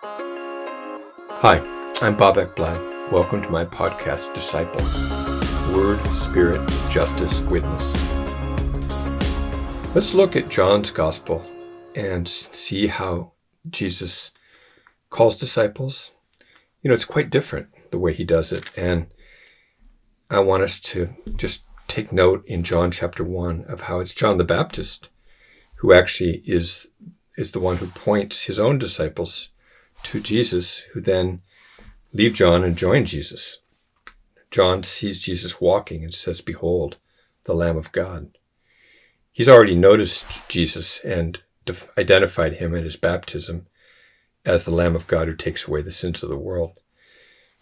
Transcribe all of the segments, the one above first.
Hi, I'm Bob Ekblad. Welcome to my podcast, Disciple Word, Spirit, Justice, Witness. Let's look at John's Gospel and see how Jesus calls disciples. You know, it's quite different the way he does it. And I want us to just take note in John chapter 1 of how it's John the Baptist who actually is is the one who points his own disciples to Jesus, who then leave John and join Jesus. John sees Jesus walking and says, Behold, the Lamb of God. He's already noticed Jesus and identified him at his baptism as the Lamb of God who takes away the sins of the world.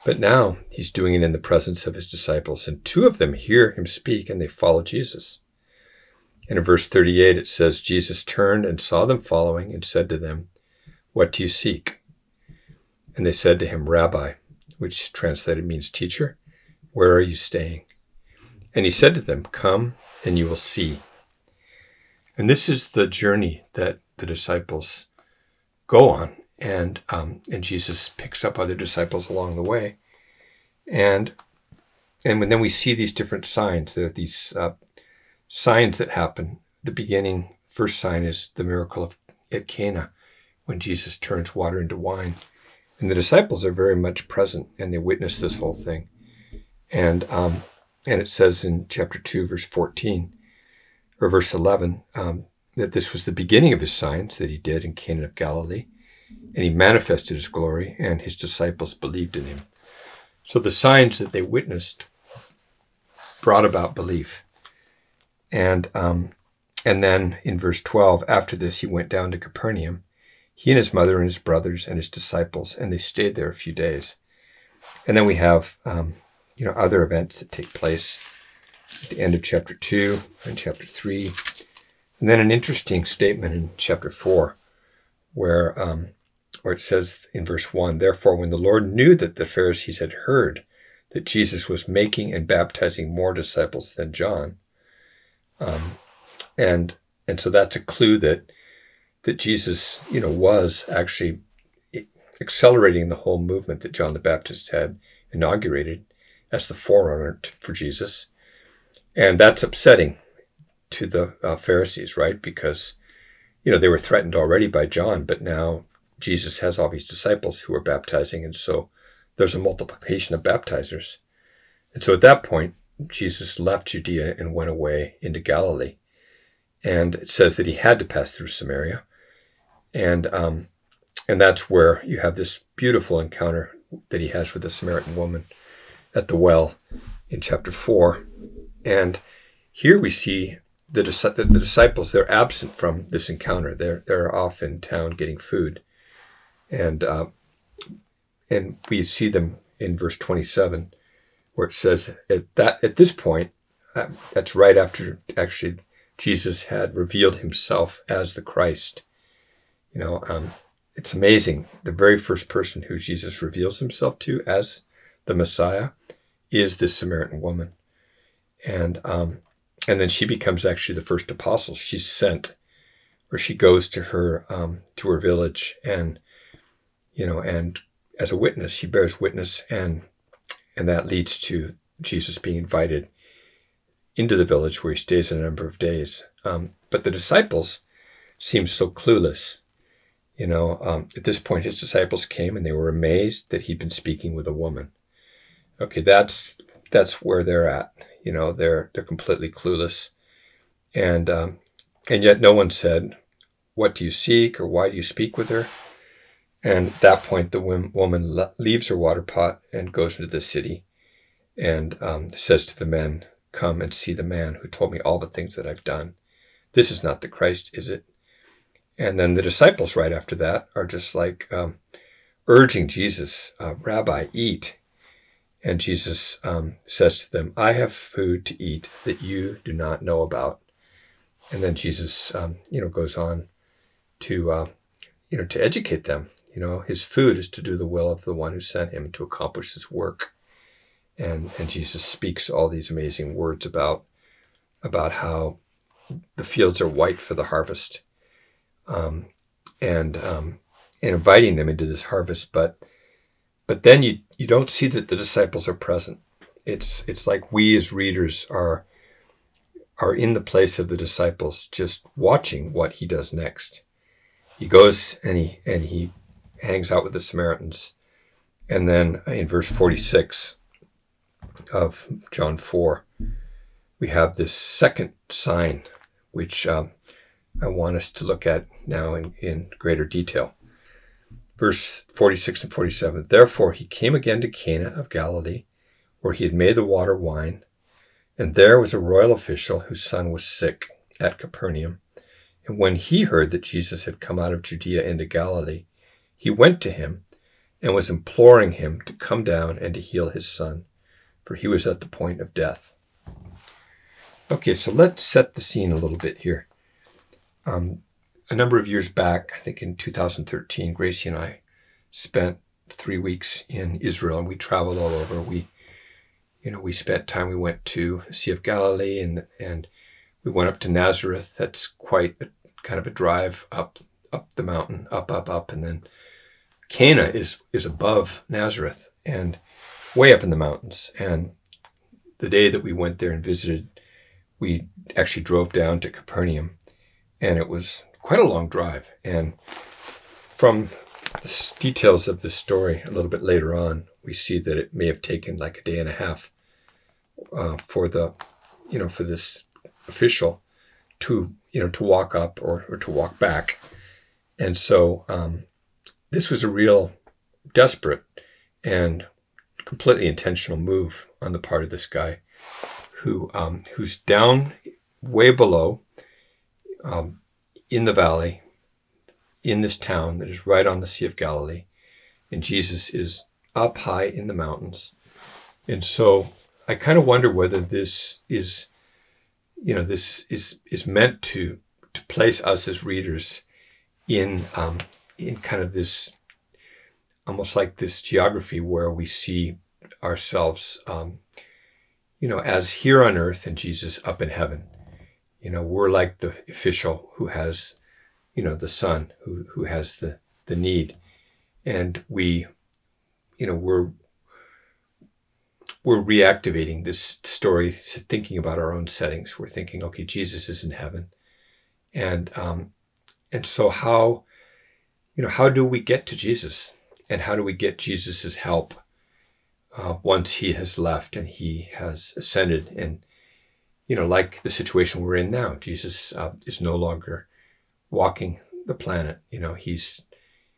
But now he's doing it in the presence of his disciples, and two of them hear him speak and they follow Jesus. And in verse 38, it says, Jesus turned and saw them following and said to them, What do you seek? And they said to him, Rabbi, which translated means teacher, where are you staying? And he said to them, Come and you will see. And this is the journey that the disciples go on. And, um, and Jesus picks up other disciples along the way. And, and then we see these different signs. There are these uh, signs that happen. The beginning, first sign is the miracle of at Cana, when Jesus turns water into wine. And the disciples are very much present and they witness this whole thing. And um, and it says in chapter 2, verse 14, or verse 11, um, that this was the beginning of his signs that he did in Cana of Galilee. And he manifested his glory, and his disciples believed in him. So the signs that they witnessed brought about belief. And um, and then in verse 12, after this, he went down to Capernaum, he and his mother and his brothers and his disciples, and they stayed there a few days. And then we have, um, you know, other events that take place at the end of chapter 2 and chapter 3. And then an interesting statement in chapter 4 where, um, where it says in verse 1 Therefore, when the Lord knew that the Pharisees had heard that Jesus was making and baptizing more disciples than John, um, and and so that's a clue that that Jesus, you know, was actually accelerating the whole movement that John the Baptist had inaugurated as the forerunner for Jesus, and that's upsetting to the uh, Pharisees, right? Because you know they were threatened already by John, but now Jesus has all these disciples who are baptizing, and so there's a multiplication of baptizers. And so at that point, Jesus left Judea and went away into Galilee. And it says that he had to pass through Samaria. And, um, and that's where you have this beautiful encounter that he has with the Samaritan woman at the well in chapter 4. And here we see the, the, disciples, they're absent from this encounter. They're, they're off in town getting food. And, uh, and we see them in verse 27 where it says at that at this point, uh, that's right after actually Jesus had revealed himself as the Christ. You know, um, it's amazing. The very first person who Jesus reveals himself to as the Messiah is this Samaritan woman, and um, and then she becomes actually the first apostle. She's sent, where she goes to her um, to her village, and you know, and as a witness, she bears witness and and that leads to Jesus being invited into the village where he stays a number of days. Um, but the disciples seem so clueless. You know, um, at this point, his disciples came and they were amazed that he'd been speaking with a woman. Okay, that's that's where they're at. You know, they're they're completely clueless, and um, and yet no one said, "What do you seek?" or "Why do you speak with her?" And at that point, the woman leaves her water pot and goes into the city and um, says to the men, Come and see the man who told me all the things that I've done. This is not the Christ, is it? And then the disciples, right after that, are just like um, urging Jesus, uh, Rabbi, eat. And Jesus um, says to them, I have food to eat that you do not know about. And then Jesus, um, you know, goes on to, uh, you know, to educate them you know, his food is to do the will of the one who sent him to accomplish his work. And and Jesus speaks all these amazing words about about how the fields are white for the harvest. Um, and um, and inviting them into this harvest, but but then you you don't see that the disciples are present. It's it's like we as readers are are in the place of the disciples, just watching what he does next. He goes and he and he hangs out with the Samaritans, and then in verse forty six of John four, we have this second sign, which um, I want us to look at now in, in greater detail. Verse 46 and 47 Therefore he came again to Cana of Galilee, where he had made the water wine. And there was a royal official whose son was sick at Capernaum. And when he heard that Jesus had come out of Judea into Galilee, he went to him and was imploring him to come down and to heal his son, for he was at the point of death. Okay, so let's set the scene a little bit here. Um, a number of years back, I think in 2013, Gracie and I spent three weeks in Israel and we traveled all over. We, you know, we spent time, we went to Sea of Galilee and, and we went up to Nazareth. That's quite a, kind of a drive up, up the mountain, up, up, up. And then Cana is, is above Nazareth and way up in the mountains. And the day that we went there and visited, we actually drove down to Capernaum and it was quite a long drive. And from the details of the story a little bit later on, we see that it may have taken like a day and a half uh, for the, you know, for this official to, you know, to walk up or, or to walk back. And so um, this was a real desperate and completely intentional move on the part of this guy who um, who's down way below um, in the valley, in this town that is right on the Sea of Galilee. And Jesus is up high in the mountains. And so I kind of wonder whether this is, you know, this is, is meant to, to place us as readers in, um, in kind of this, almost like this geography where we see ourselves, um, you know, as here on earth and Jesus up in heaven. You know, we're like the official who has, you know, the son who, who has the, the need. And we, you know, we're, we're reactivating this story, thinking about our own settings. We're thinking, okay, Jesus is in heaven. And, um, and so how, you know, how do we get to Jesus? And how do we get Jesus's help uh, once he has left and he has ascended and you know, like the situation we're in now. Jesus uh, is no longer walking the planet. You know, he's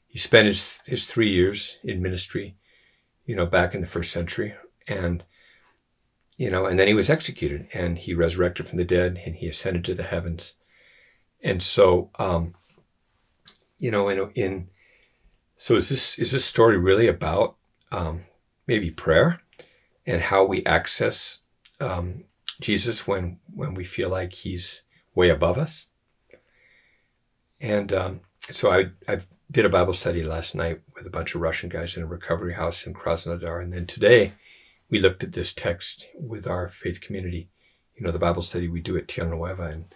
he spent his his three years in ministry, you know, back in the first century, and you know, and then he was executed, and he resurrected from the dead, and he ascended to the heavens, and so, um, you know, in in so is this is this story really about um, maybe prayer and how we access um, Jesus when when we feel like He's way above us. And um, so I I did a Bible study last night with a bunch of Russian guys in a recovery house in Krasnodar, and then today we looked at this text with our faith community. You know, the Bible study we do at Tierra Nueva, and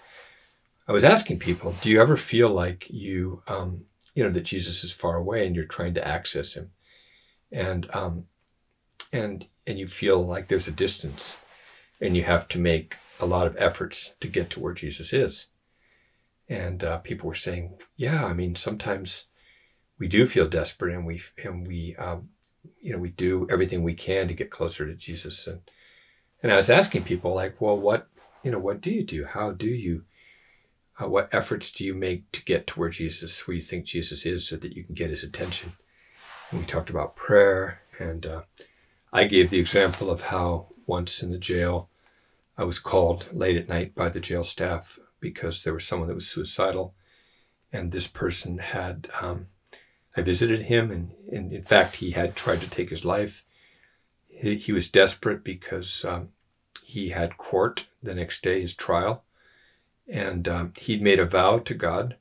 I was asking people, do you ever feel like you, um, you know, that Jesus is far away and you're trying to access Him, and um, and and you feel like there's a distance and you have to make a lot of efforts to get to where Jesus is. And uh, people were saying, yeah, I mean, sometimes we do feel desperate, and we and we um, you know we do everything we can to get closer to Jesus. And and I was asking people like, well, what you know, what do you do? How do you? Uh, what efforts do you make to get to where Jesus, where you think Jesus is, so that you can get His attention? And we talked about prayer, and uh, I gave the example of how once in the jail I was called late at night by the jail staff because there was someone that was suicidal, and this person had. Um, I visited him, and, and, in fact, he had tried to take his life. He, he was desperate because um, he had court the next day, his trial, and um, he'd made a vow to God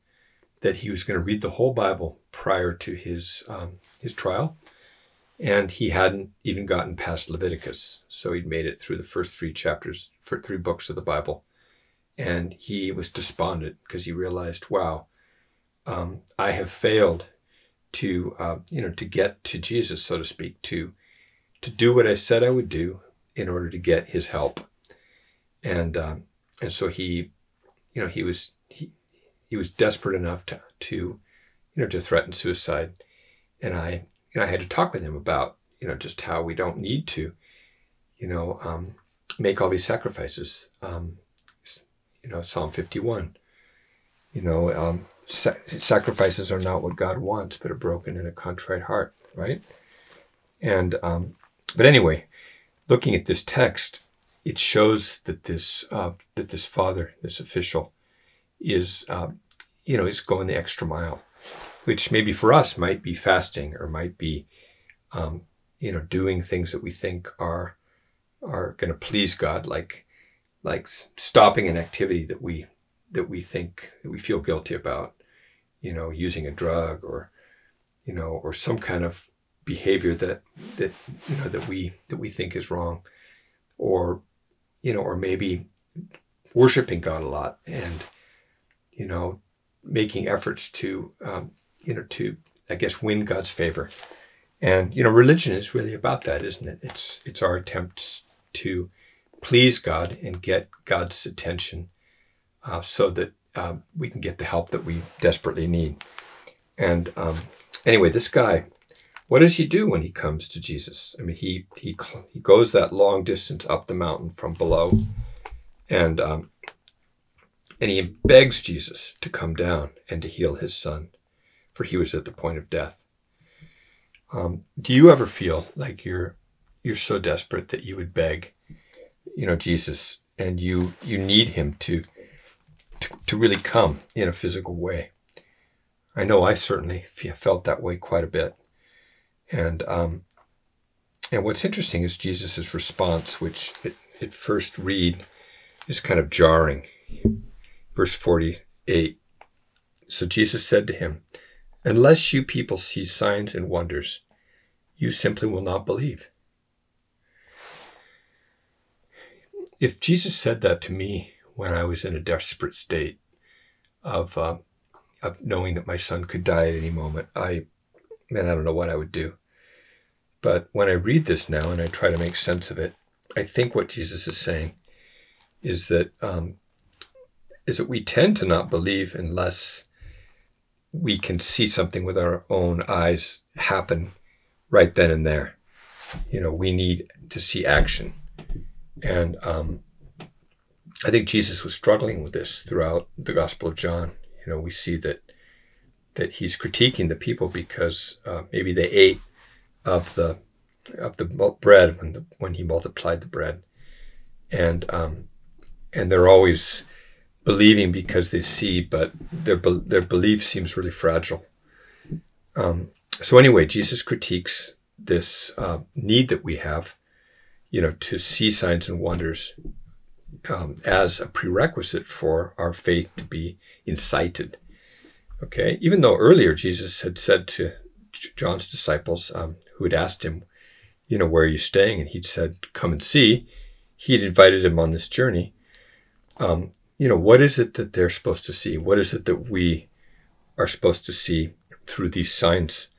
that he was going to read the whole Bible prior to his um, his trial and he hadn't even gotten past Leviticus. So he'd made it through the first three chapters, for three books of the Bible. And he was despondent because he realized, wow, um, I have failed to uh, you know to get to Jesus, so to speak, to to do what I said I would do in order to get His help, and um, and so he, you know, he was he he was desperate enough to to you know to threaten suicide, and I you know I had to talk with him about you know just how we don't need to, you know, um, make all these sacrifices. Um, you know, Psalm fifty one. You know, um, sa- sacrifices are not what God wants, but a broken and a contrite heart, right? And um, but anyway, looking at this text, it shows that this uh, that this father, this official, is uh, you know is going the extra mile, which maybe for us might be fasting or might be um, you know doing things that we think are are going to please God, like like stopping an activity that we that we think that we feel guilty about, you know, using a drug or you know or some kind of behavior that that you know that we that we think is wrong. Or you know or maybe worshiping god a lot and you know making efforts to um, you know to i guess win god's favor. And you know religion is really about that isn't it? It's it's our attempts to please god and get god's attention uh, so that uh, we can get the help that we desperately need. And um, anyway this guy what does he do when he comes to Jesus? I mean, he he he goes that long distance up the mountain from below, and um, and he begs Jesus to come down and to heal his son, for he was at the point of death. Um, do you ever feel like you're you're so desperate that you would beg, you know, Jesus, and you you need him to to, to really come in a physical way? I know I certainly felt that way quite a bit. And um, and what's interesting is Jesus' response, which it, it first read is kind of jarring. Verse 48. So Jesus said to him, Unless you people see signs and wonders, you simply will not believe. If Jesus said that to me when I was in a desperate state of, uh, of knowing that my son could die at any moment, I, man, I don't know what I would do. But when I read this now and I try to make sense of it, I think what Jesus is saying is that um, is that we tend to not believe unless we can see something with our own eyes happen right then and there. You know, we need to see action, and um, I think Jesus was struggling with this throughout the Gospel of John. You know, we see that that he's critiquing the people because uh, maybe they ate of the of the bread when the, when he multiplied the bread, and um, and they're always believing because they see, but their their belief seems really fragile. Um, so anyway, Jesus critiques this uh, need that we have, you know, to see signs and wonders um, as a prerequisite for our faith to be incited. Okay, even though earlier Jesus had said to John's disciples, um, who had asked him, you know, where are you staying? And he'd said, come and see. He'd invited him on this journey. Um, you know, what is it that they're supposed to see? What is it that we are supposed to see through these signs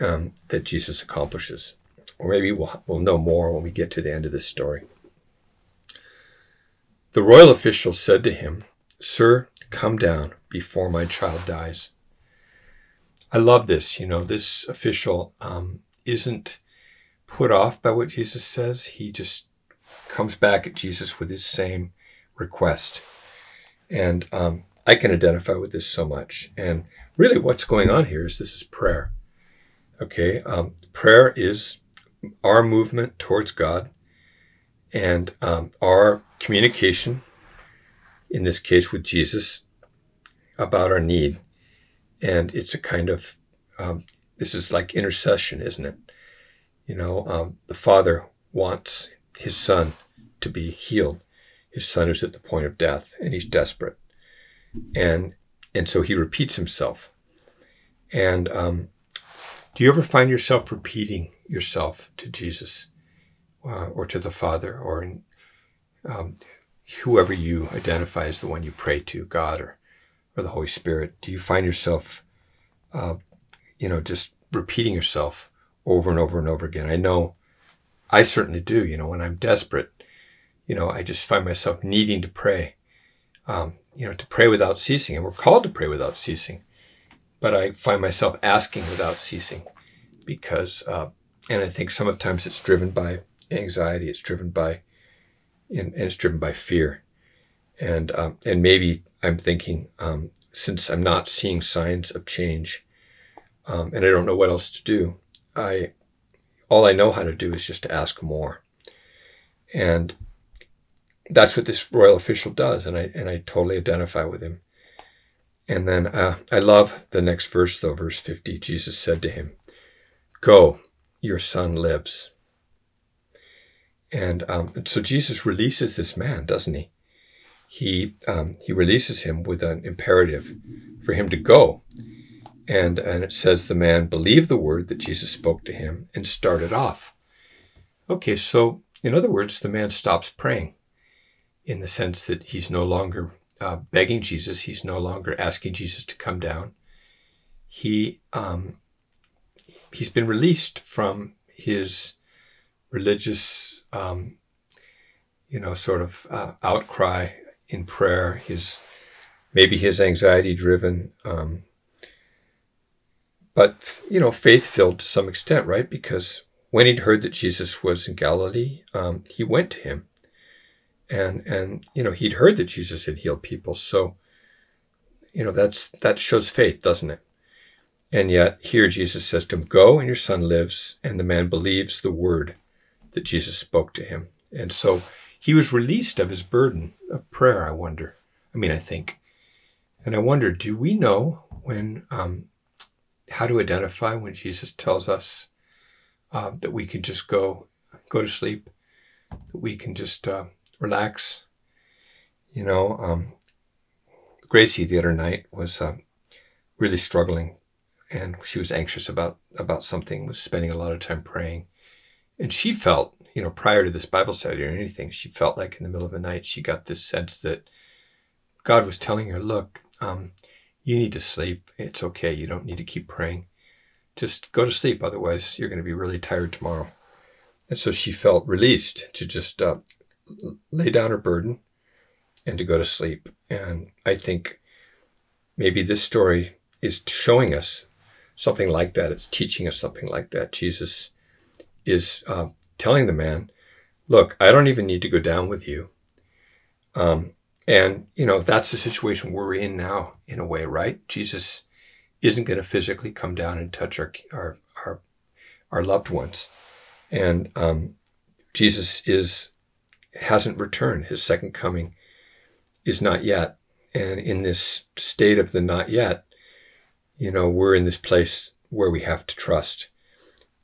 um, that Jesus accomplishes? Or maybe we'll, we'll know more when we get to the end of this story. The royal official said to him, Sir, come down before my child dies. I love this. You know, this official um, isn't put off by what Jesus says. He just comes back at Jesus with his same request. And um, I can identify with this so much. And really, what's going on here is this is prayer. Okay, um, prayer is our movement towards God and um, our communication, in this case with Jesus, about our need and it's a kind of um, this is like intercession, isn't it? You know, um, the father wants his son to be healed. His son is at the point of death, and he's desperate, and and so he repeats himself. And um, do you ever find yourself repeating yourself to Jesus, uh, or to the Father, or in, um, whoever you identify as the one you pray to, God or or the Holy Spirit? Do you find yourself, uh, you know, just repeating yourself over and over and over again. I know I certainly do, you know, when I'm desperate, you know, I just find myself needing to pray, um, you know, to pray without ceasing. And we're called to pray without ceasing. But I find myself asking without ceasing because, uh, and I think sometimes it's driven by anxiety, it's driven by, and, and it's driven by fear. And, um, and maybe I'm thinking, um, since I'm not seeing signs of change, um, and I don't know what else to do, I all I know how to do is just to ask more. And that's what this royal official does, and I and I totally identify with him. And then uh, I love the next verse, though, verse 50. Jesus said to him, Go, your son lives. And, um, so Jesus releases this man, doesn't he? He, um, he releases him with an imperative for him to go. And, and it says the man believed the word that Jesus spoke to him and started off. Okay, so in other words, the man stops praying in the sense that he's no longer uh, begging Jesus, he's no longer asking Jesus to come down. He, um, he's been released from his religious, um, you know, sort of uh, outcry in prayer, his maybe his anxiety driven um, but, you know, faith filled to some extent, right? Because when he'd heard that Jesus was in Galilee, um, he went to him. And, and, you know, he'd heard that Jesus had healed people. So, you know, that's, that shows faith, doesn't it? And yet here Jesus says to him, Go and your son lives. And the man believes the word that Jesus spoke to him. And so he was released of his burden of prayer, I wonder. I mean, I think. And I wonder, do we know when um, how to identify when Jesus tells us uh, that we can just go go to sleep, that we can just uh, relax. You know, um, Gracie the other night was uh, really struggling, and she was anxious about about something. Was spending a lot of time praying, and she felt, you know, prior to this Bible study or anything, she felt like in the middle of the night she got this sense that God was telling her, "Look, um, you need to sleep. It's okay. You don't need to keep praying. Just go to sleep. Otherwise, you're going to be really tired tomorrow. And so she felt released to just uh, lay down her burden and to go to sleep. And I think maybe this story is showing us something like that. It's teaching us something like that. Jesus is uh, telling the man, Look, I don't even need to go down with you. Um, and, you know, that's the situation we're in now, in a way, right? Jesus isn't going to physically come down and touch our, our, our, our loved ones. And um, Jesus is, hasn't returned. His second coming is not yet. And in this state of the not yet, you know, we're in this place where we have to trust.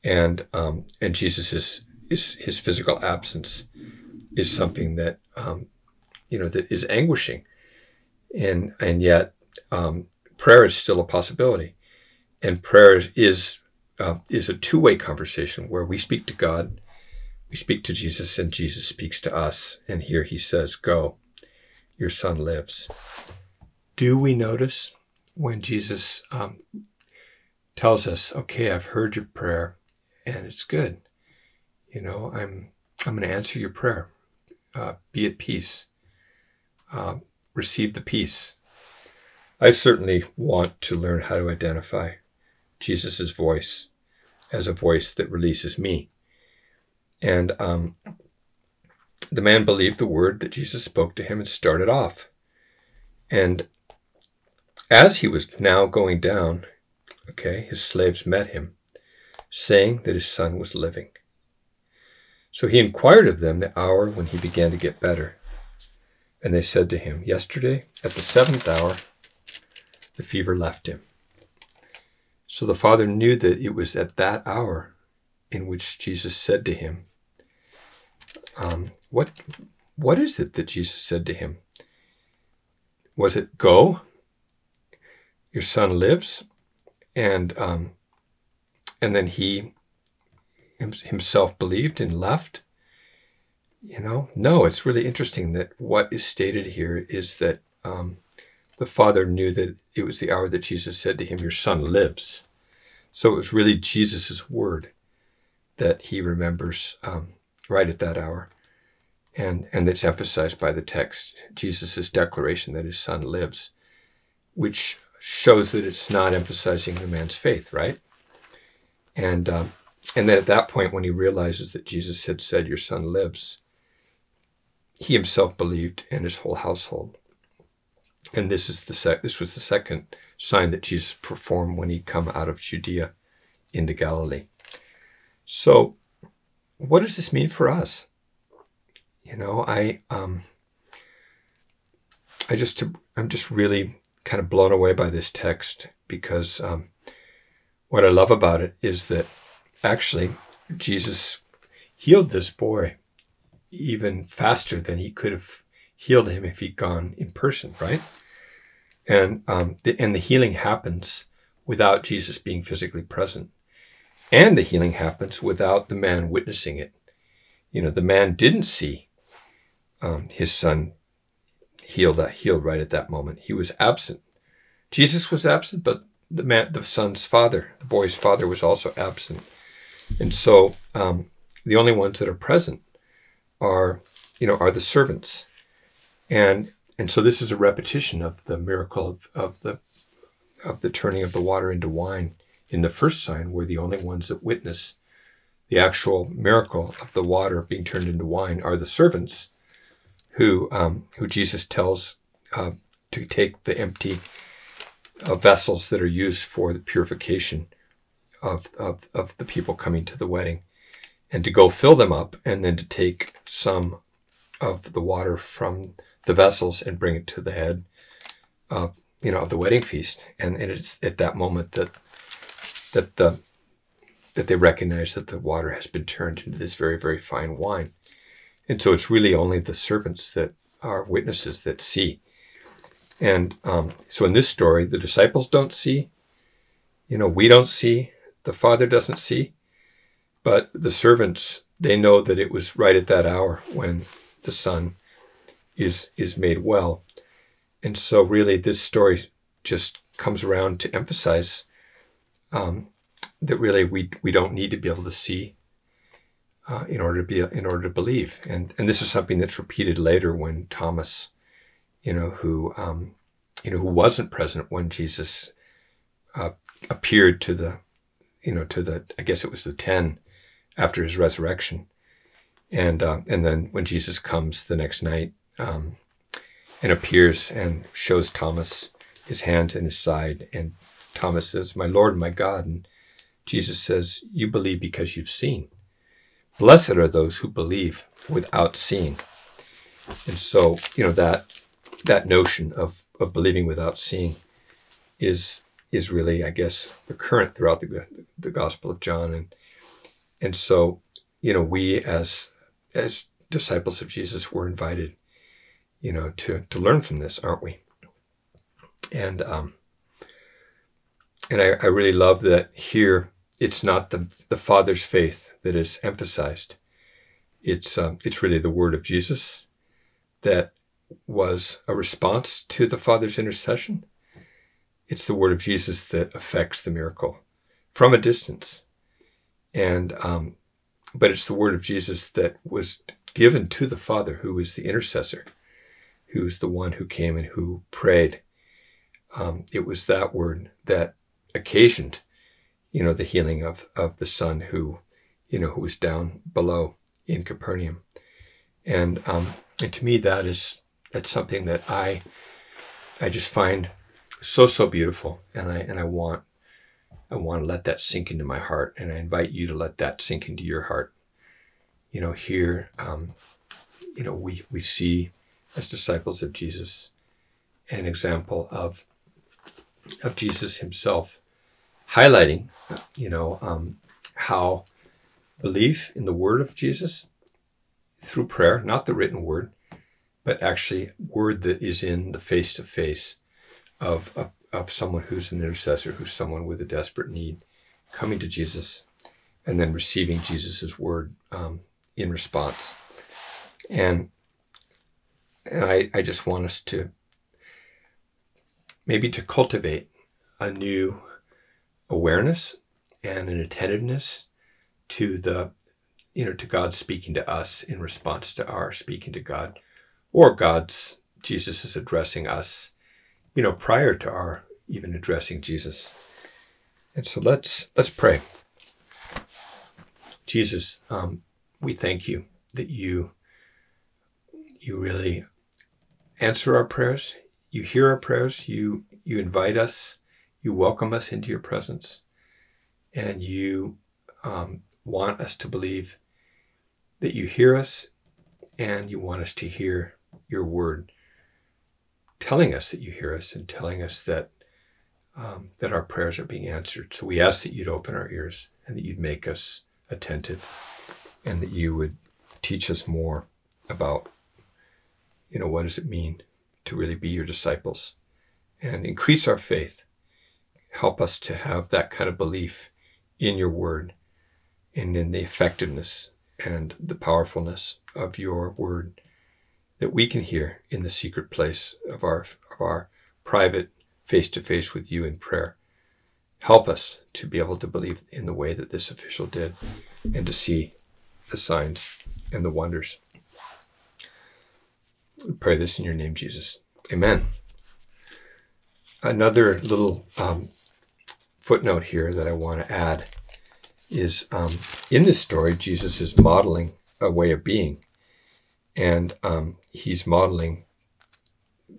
And, um, and Jesus is, is, his physical absence is something that, um, you know, that is anguishing. And, and yet, um, prayer is still a possibility. And prayer is, uh, is a two way conversation where we speak to God, we speak to Jesus, and Jesus speaks to us. And here he says, Go, your son lives. Do we notice when Jesus um, tells us, Okay, I've heard your prayer and it's good? You know, I'm, I'm going to answer your prayer. Uh, be at peace uh, receive the peace. I certainly want to learn how to identify Jesus' voice as a voice that releases me. And um, the man believed the word that Jesus spoke to him and started off. And as he was now going down, okay, his slaves met him, saying that his son was living. So he inquired of them the hour when he began to get better. And they said to him, Yesterday, at the seventh hour, the fever left him. So the father knew that it was at that hour in which Jesus said to him, um, "What, what is it that Jesus said to him? Was it go? Your son lives, and um, and then he himself believed and left. You know, no, it's really interesting that what is stated here is that um, the father knew that it was the hour that Jesus said to him, Your son lives. So it was really Jesus' word that he remembers um, right at that hour. And, and it's emphasized by the text, Jesus' declaration that his son lives, which shows that it's not emphasizing the man's faith, right? And, um, and then at that point, when he realizes that Jesus had said, Your son lives, he himself believed and his whole household. And this is the sec- this was the second sign that Jesus performed when he come out of Judea into Galilee. So, what does this mean for us? You know, I um, I just I'm just really kind of blown away by this text because um, what I love about it is that actually Jesus healed this boy even faster than he could have healed him if he'd gone in person, right? And um, the, and the healing happens without Jesus being physically present, and the healing happens without the man witnessing it. You know, the man didn't see um, his son healed uh, healed right at that moment. He was absent. Jesus was absent, but the man, the son's father, the boy's father, was also absent, and so um, the only ones that are present are, you know, are the servants. And and so this is a repetition of the miracle of, of the of the turning of the water into wine in the first sign we're the only ones that witness the actual miracle of the water being turned into wine are the servants who um, who Jesus tells uh, to take the empty uh, vessels that are used for the purification of, of, of the people coming to the wedding and to go fill them up and then to take some of the water from the vessels and bring it to the head of you know of the wedding feast. And, and it's at that moment that that the that they recognize that the water has been turned into this very very fine wine. And so it's really only the servants that are witnesses that see. And um, so in this story the disciples don't see. You know we don't see. The father doesn't see. But the servants, they know that it was right at that hour when the son is is made well. And so really this story just comes around to emphasize um, that really we we don't need to be able to see uh, in order to be in order to believe. And and this is something that's repeated later when Thomas, you know, who um, you know who wasn't present when Jesus uh, appeared to the you know to the I guess it was the ten after his resurrection. And, uh, and then when Jesus comes the next night um, and appears and shows Thomas his hands and his side, and Thomas says, My Lord, my God. And Jesus says, You believe because you've seen. Blessed are those who believe without seeing. And so, you know, that that notion of, of believing without seeing is is really, I guess, recurrent throughout the, the Gospel of John. And and so, you know, we as as disciples of Jesus were invited, you know, to to learn from this, aren't we? And um, and I, I really love that here it's not the the Father's faith that is emphasized. It's uh, it's really the word of Jesus that was a response to the Father's intercession. It's the word of Jesus that affects the miracle from a distance. And um, but it's the word of Jesus that was given to the Father, who is the intercessor, who is the one who came and who prayed. Um, it was that word that occasioned, you know, the healing of of the son who, you know, who was down below in Capernaum, and um, and to me that is that's something that I I just find so so beautiful, and I and I want I want to let that sink into my heart, and I invite you to let that sink into your heart. You know, here, um, you know, we we see as disciples of Jesus an example of of Jesus Himself, highlighting, you know, um, how belief in the Word of Jesus through prayer, not the written word, but actually word that is in the face to face of of someone who's an intercessor, who's someone with a desperate need, coming to Jesus and then receiving Jesus' word um, in response. And, and I, I just want us to maybe to cultivate a new awareness and an attentiveness to the, you know, to God speaking to us in response to our speaking to God, or God's Jesus is addressing us, you know, prior to our even addressing Jesus. And so let's let's pray. Jesus, um, we thank you that you you really answer our prayers. You hear our prayers. You you invite us. You welcome us into your presence, and you um, want us to believe that you hear us, and you want us to hear your word, telling us that you hear us and telling us that um, that our prayers are being answered. So we ask that you'd open our ears and that you'd make us attentive, and that you would teach us more about you know what does it mean to really be your disciples and increase our faith. Help us to have that kind of belief in your word and in the effectiveness and the powerfulness of your word that we can hear in the secret place of our of our private face to face with you in prayer. Help us to be able to believe in the way that this official did and to see the signs and the wonders. We pray this in your name, Jesus. Amen. Another little um, footnote here that I want to add is um, in this story, Jesus is modeling a way of being, and um, he's modeling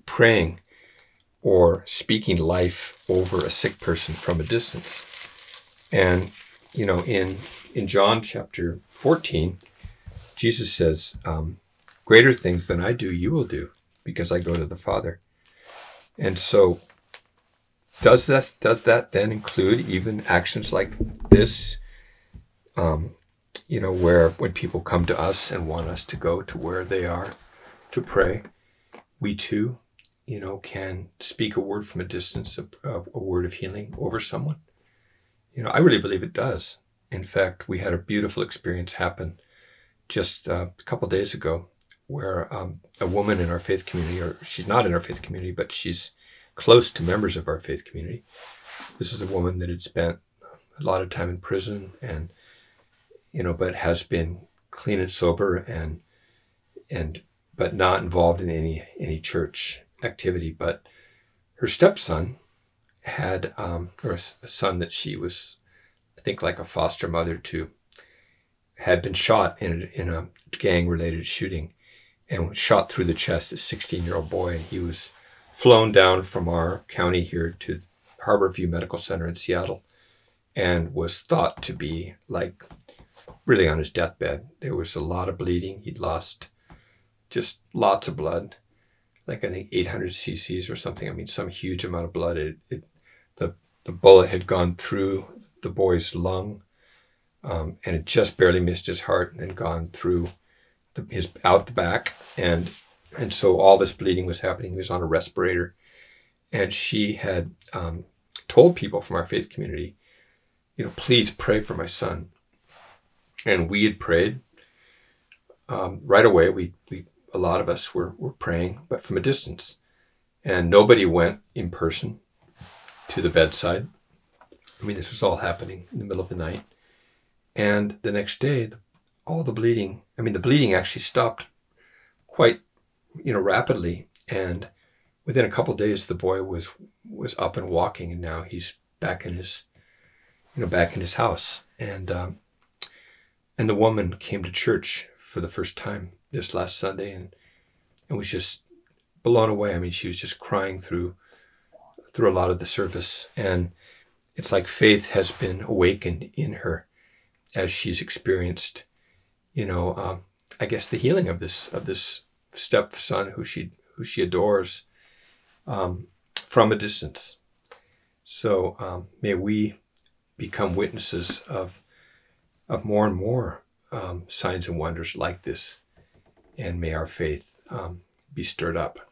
praying or speaking life over a sick person from a distance. And you know, in in John chapter fourteen, Jesus says, um, "Greater things than I do, you will do, because I go to the Father." And so, does that does that then include even actions like this? Um, you know, where when people come to us and want us to go to where they are to pray, we too, you know, can speak a word from a distance, a, a word of healing over someone. You know, I really believe it does. In fact, we had a beautiful experience happen just uh, a couple days ago where um, a woman in our faith community, or she's not in our faith community, but she's close to members of our faith community. This is a woman that had spent a lot of time in prison and, you know, but has been clean and sober and, and, but not involved in any, any church activity. But her stepson had, um, or a, son that she was, I think, like a foster mother to, had been shot in a, in a gang related shooting and shot through the chest, a 16 year old boy. And he was flown down from our county here to Harborview Medical Center in Seattle and was thought to be like really on his deathbed. There was a lot of bleeding. He'd lost just lots of blood, like I think 800 cc's or something. I mean, some huge amount of blood. It, it the, the bullet had gone through the boy's lung um, and it just barely missed his heart and gone through the, his out the back and and so all this bleeding was happening. He was on a respirator, and she had um, told people from our faith community, you know, please pray for my son. And we had prayed um, right away. We we a lot of us were were praying, but from a distance, and nobody went in person to the bedside. I mean, this was all happening in the middle of the night. And the next day, all the bleeding, I mean, the bleeding actually stopped quite, you know, rapidly. And within a couple days, the boy was, was up and walking and now he's back in his, you know, back in his house. And, um, and the woman came to church for the first time this last Sunday and, and was just blown away. I mean, she was just crying through, through a lot of the service and it's like faith has been awakened in her as she's experienced, you know, um, I guess the healing of this of this stepson who she who she adores um, from a distance. So um, may we become witnesses of of more and more um, signs and wonders like this, and may our faith um, be stirred up